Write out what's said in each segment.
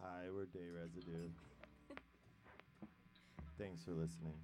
Hi, we're Day Residue. Thanks for listening.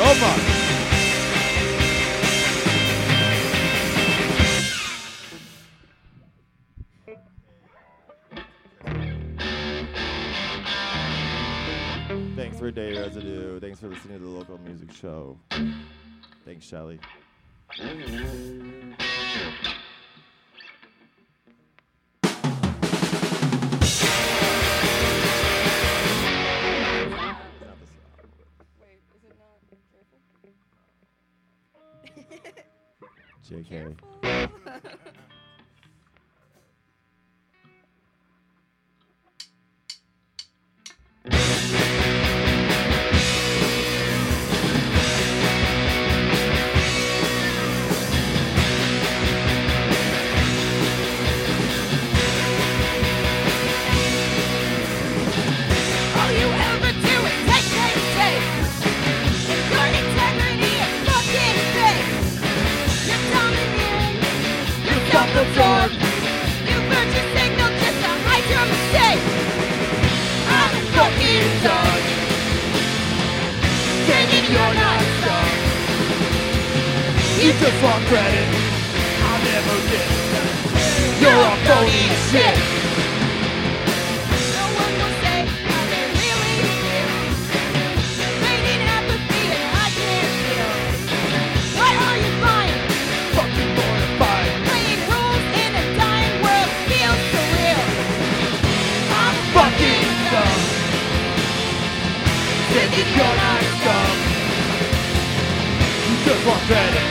So much. Thanks for Day Residue. Thanks for listening to the local music show. Thanks, Shelly. JK. you're not done. You just want credit. I'll never get. You're a phony shit. No one will say how they really feel. Raining apathy and I can't feel. What are you buying? Fucking mortified. Playing rules in a dying world feels surreal. I'm Fucking dumb. Thinking you're not just want credit.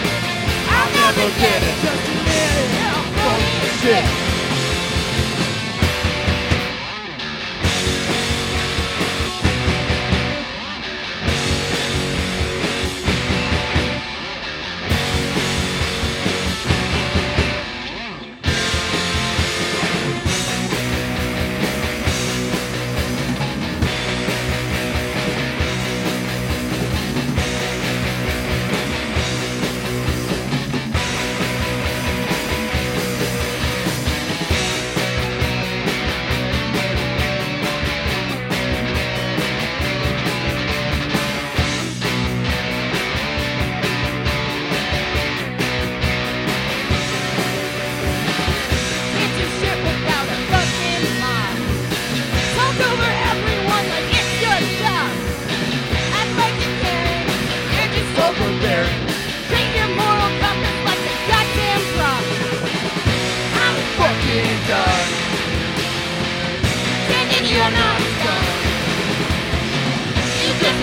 I'll Never get it. Just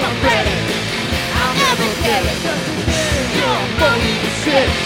I'm ready. I'll never get it. You're funny shit.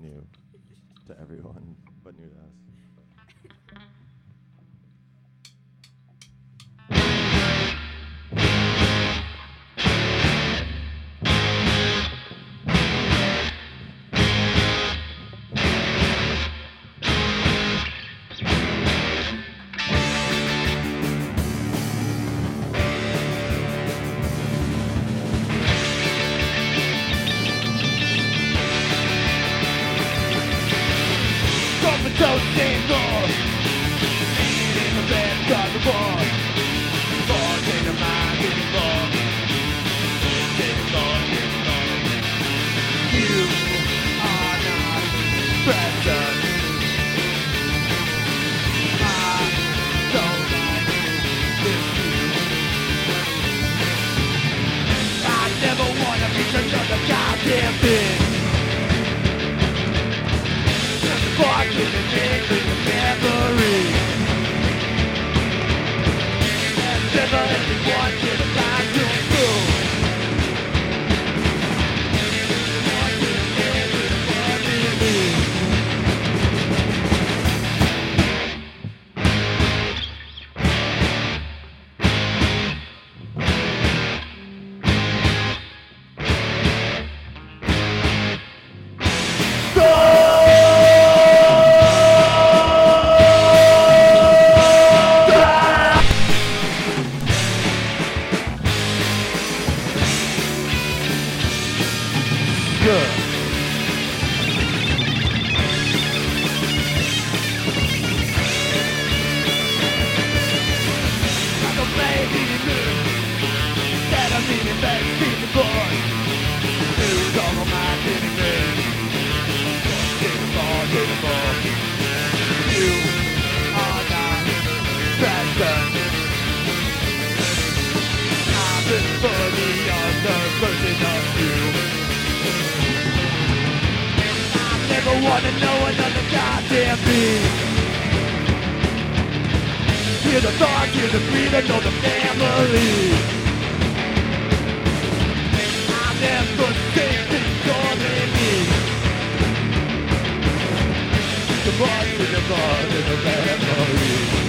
new to everyone, but new to us. never wanna know another goddamn thing. Hear the thought, hear the breathing, know the family. I'm never safe it's calling me The voice in the blood in the family.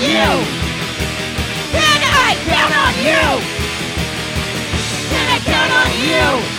you? Can I count on you? Can I count on you?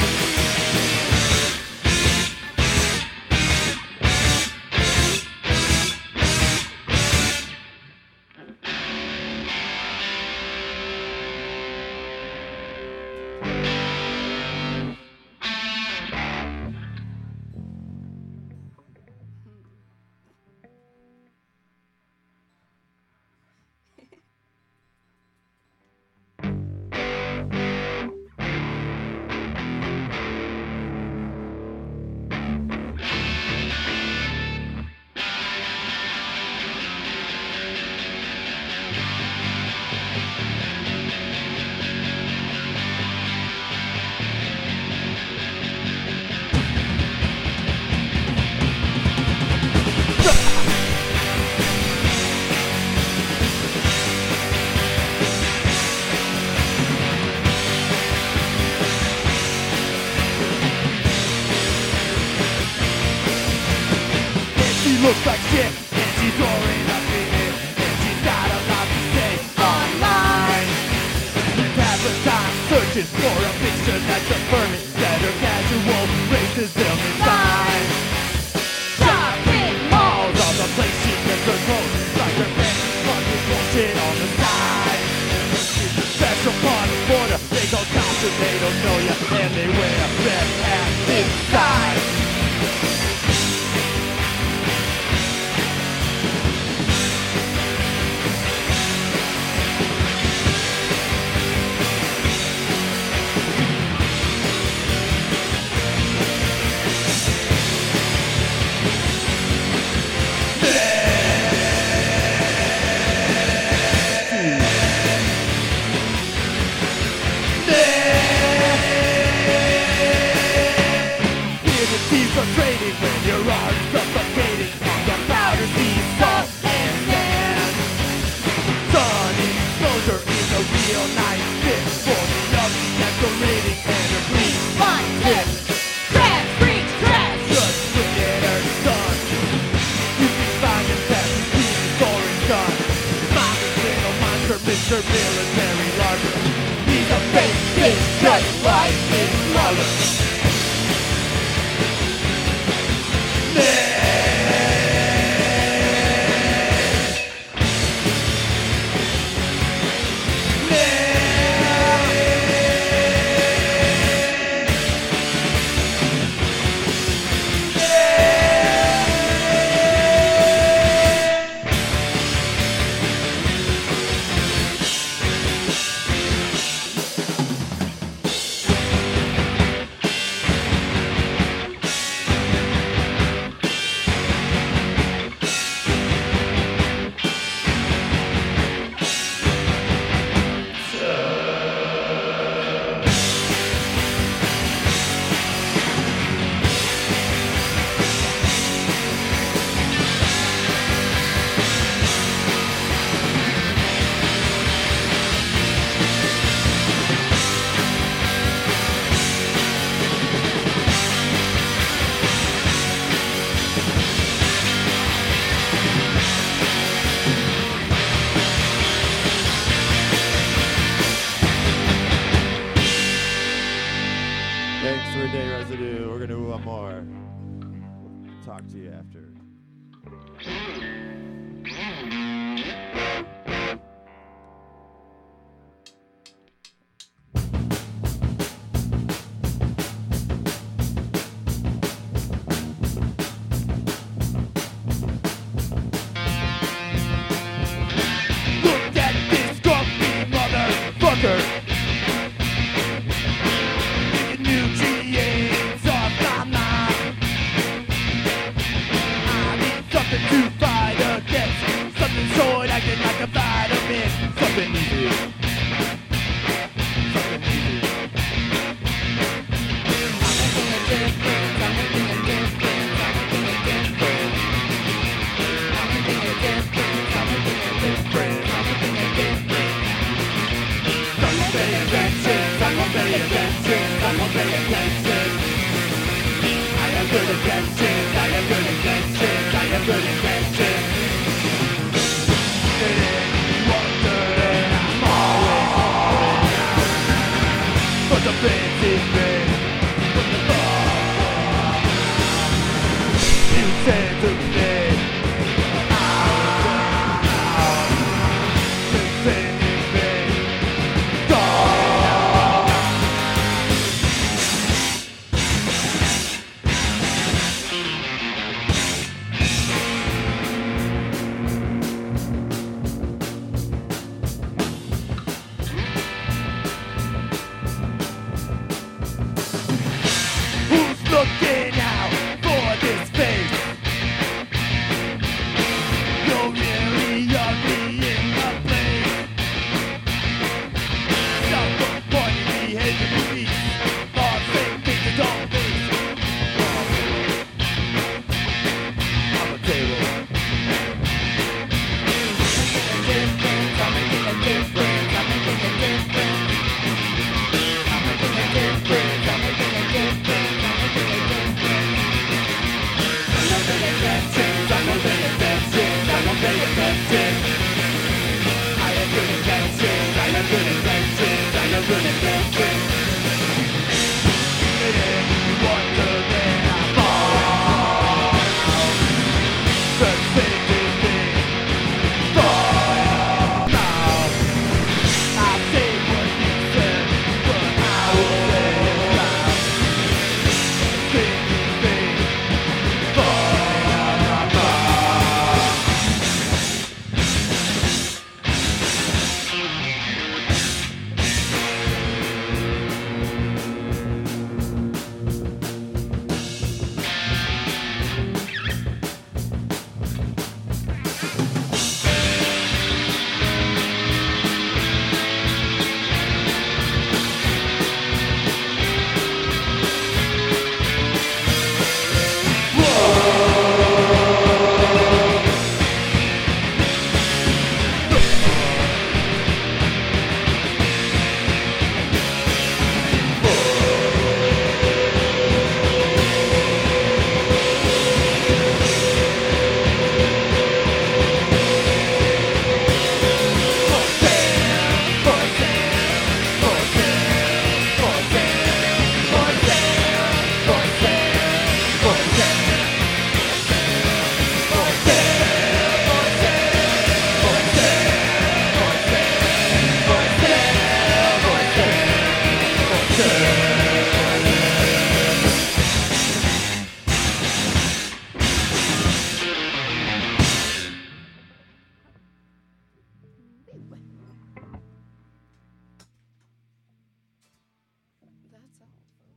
that life is love.